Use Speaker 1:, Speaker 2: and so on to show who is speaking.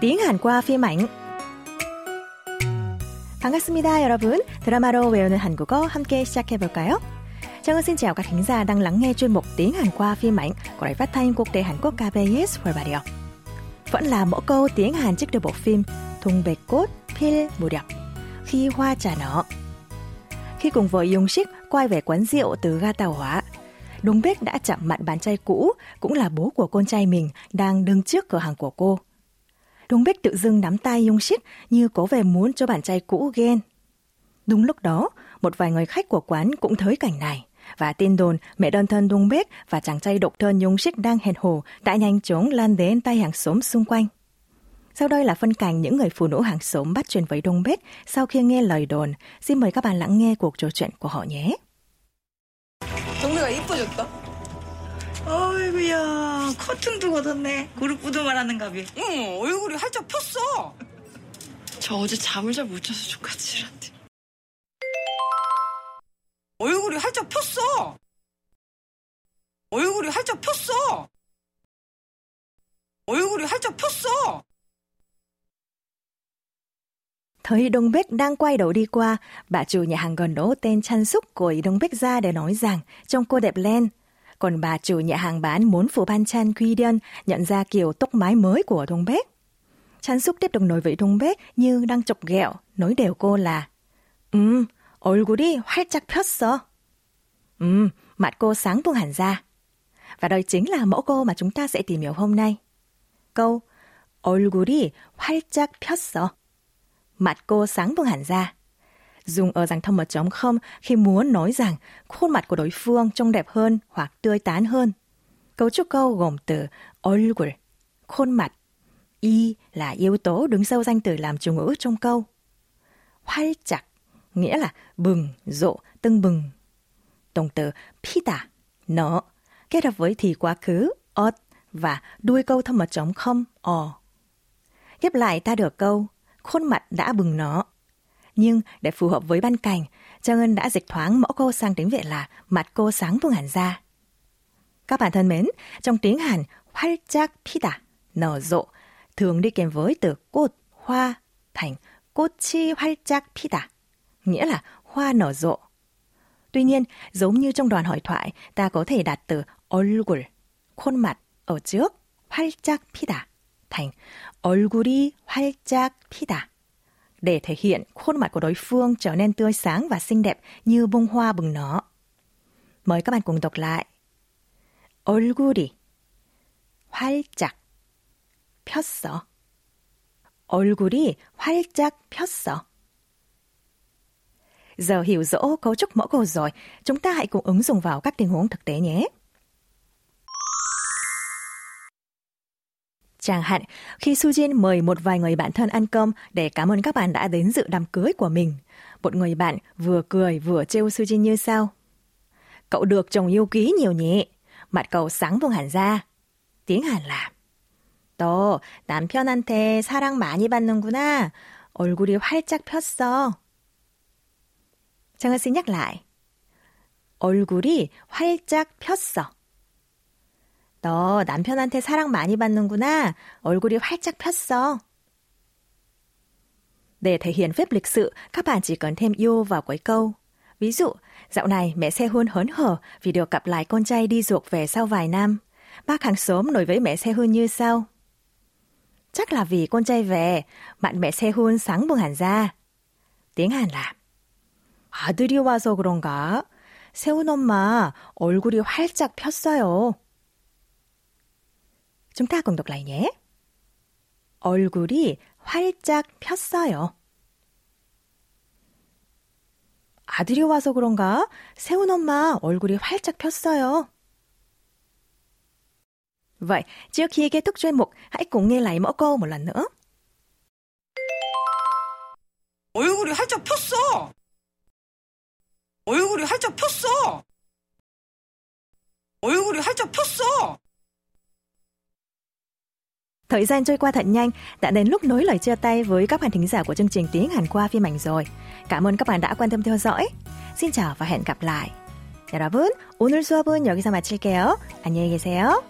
Speaker 1: tiếng Hàn qua phim ảnh. 반갑습니다, 여러분. 드라마로 외우는 한국어 함께 시작해 볼까요? Trang xin chào các thính giả đang lắng nghe chuyên mục tiếng Hàn qua phim ảnh của Đài Phát thanh Quốc tế Hàn Quốc KBS World Radio. Vẫn là mẫu câu tiếng Hàn trích từ bộ phim Thùng bạch cốt, pil mùa đẹp, khi hoa trà nở. Khi cùng với Dung Sik quay về quán rượu từ ga tàu hỏa, Đúng Bếch đã chạm mặt bạn trai cũ, cũng là bố của con trai mình, đang đứng trước cửa hàng của cô. Đúng Bích tự dưng nắm tay Dung Shít như cố về muốn cho bạn trai cũ ghen. Đúng lúc đó, một vài người khách của quán cũng thấy cảnh này. Và tin đồn mẹ đơn thân Dung Bích và chàng trai độc thân Dung Shít đang hẹn hò đã nhanh chóng lan đến tay hàng xóm xung quanh. Sau đây là phân cảnh những người phụ nữ hàng xóm bắt chuyện với Đông Bích sau khi nghe lời đồn. Xin mời các bạn lắng nghe cuộc trò chuyện của họ nhé.
Speaker 2: 동네가 이뻐졌다.
Speaker 3: 어이구야 커튼도 걷었네 그룹부도 말하는가비
Speaker 2: 응, 얼굴이 활짝 폈어.
Speaker 3: 저 어제 잠을 잘 못 자서 조카치한테
Speaker 2: 얼굴이 활짝 폈어. 얼굴이 활짝 폈어. 얼굴이 활짝 폈어.
Speaker 1: Thấy Đông Bích đang quay đầu đi qua, bà chủ nhà hàng gần đó tên Chan Súc của Đông Bích ra để nói rằng trông cô đẹp lên. Còn bà chủ nhà hàng bán muốn phụ ban Chan Quy Điên nhận ra kiểu tóc mái mới của Đông Bích. Chan Súc tiếp tục nói với Đông Bích như đang chọc ghẹo, nói đều cô là 음, 얼굴이 활짝 폈어. 음, mặt cô sáng bừng hẳn ra. Và đây chính là mẫu câu mà chúng ta sẽ tìm hiểu hôm nay. Câu 얼굴이 활짝 폈어 mặt cô sáng bừng hẳn ra. dùng ở dạng thông mật chống không khi muốn nói rằng khuôn mặt của đối phương trông đẹp hơn hoặc tươi tán hơn. Cấu trúc câu gồm từ 얼굴, khuôn mặt, y là yếu tố đứng sau danh từ làm chủ ngữ trong câu. Hoay chặt, nghĩa là bừng, rộ, tưng bừng. động từ pita, nở, kết hợp với thì quá khứ, "ot" và đuôi câu thâm mật chống không, "o". Ghép lại ta được câu, khuôn mặt đã bừng nở Nhưng để phù hợp với ban cảnh, Trang Ân đã dịch thoáng mẫu câu sang tiếng Việt là mặt cô sáng bừng hẳn ra. Các bạn thân mến, trong tiếng Hàn, 활짝 피다, nở rộ, thường đi kèm với từ 꽃, hoa, thành 꽃이 활짝 피다, nghĩa là hoa nở rộ. Tuy nhiên, giống như trong đoàn hội thoại, ta có thể đặt từ 얼굴, khuôn mặt ở trước, 활짝 피다, thành 얼굴이 활짝 피다. Để thể hiện khuôn mặt của đối phương trở nên tươi sáng và xinh đẹp như bông hoa bừng nở. Mời các bạn cùng đọc lại. 얼굴이 활짝 폈어. 얼굴이 활짝 폈어. Giờ hiểu rõ cấu trúc mẫu câu rồi, chúng ta hãy cùng ứng dụng vào các tình huống thực tế nhé. Chẳng hạn, khi Sujin mời một vài người bạn thân ăn cơm để cảm ơn các bạn đã đến dự đám cưới của mình, một người bạn vừa cười vừa trêu Sujin như sau. Cậu được chồng yêu quý nhiều nhỉ? Mặt cậu sáng bừng hẳn ra. Tiếng Hàn là 너 남편한테 사랑 많이 받는구나. 얼굴이 활짝 폈어. 정은 씨 nhắc lại. 얼굴이 활짝 폈어. 너 남편한테 사랑 많이 받는구나. 얼굴이 활짝 폈어. Để thể hiện phép lịch sự, các bạn chỉ cần thêm yêu vào cuối câu. Ví dụ, dạo này mẹ xe hôn hớn hở vì được gặp lại con trai đi ruột về sau vài năm. Bác hàng xóm nói với mẹ xe hôn như sau. Chắc là vì con trai về, bạn mẹ xe hôn sáng bừng hẳn ra. Tiếng Hàn là 아들이 와서 그런가? 세훈 엄마 얼굴이 활짝 폈어요. Chúng ta cùng đọc lại nhé. 얼굴이 활짝 폈어요. 아들이 와서 그런가? 세훈 엄마 얼굴이 활짝 폈어요. Vậy, trước khi kết thúc chuyên mục, hãy cùng nghe lại mẫu câu một lần nữa.
Speaker 2: 얼굴이 활짝 폈어. 얼굴이 활짝 폈어. 얼굴이 활짝 폈어.
Speaker 1: Thời gian trôi qua thật nhanh, đã đến lúc nối lời chia tay với các bạn thính giả của chương trình tiếng Hàn qua phim ảnh rồi. Cảm ơn các bạn đã quan tâm theo dõi. Xin chào và hẹn gặp lại. 여러분, 오늘 수업은 여기서 마칠게요. 안녕히 계세요.